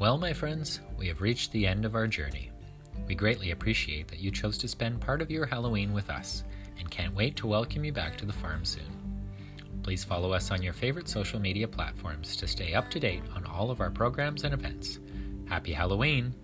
Well, my friends, we have reached the end of our journey. We greatly appreciate that you chose to spend part of your Halloween with us and can't wait to welcome you back to the farm soon. Please follow us on your favorite social media platforms to stay up to date on all of our programs and events. Happy Halloween!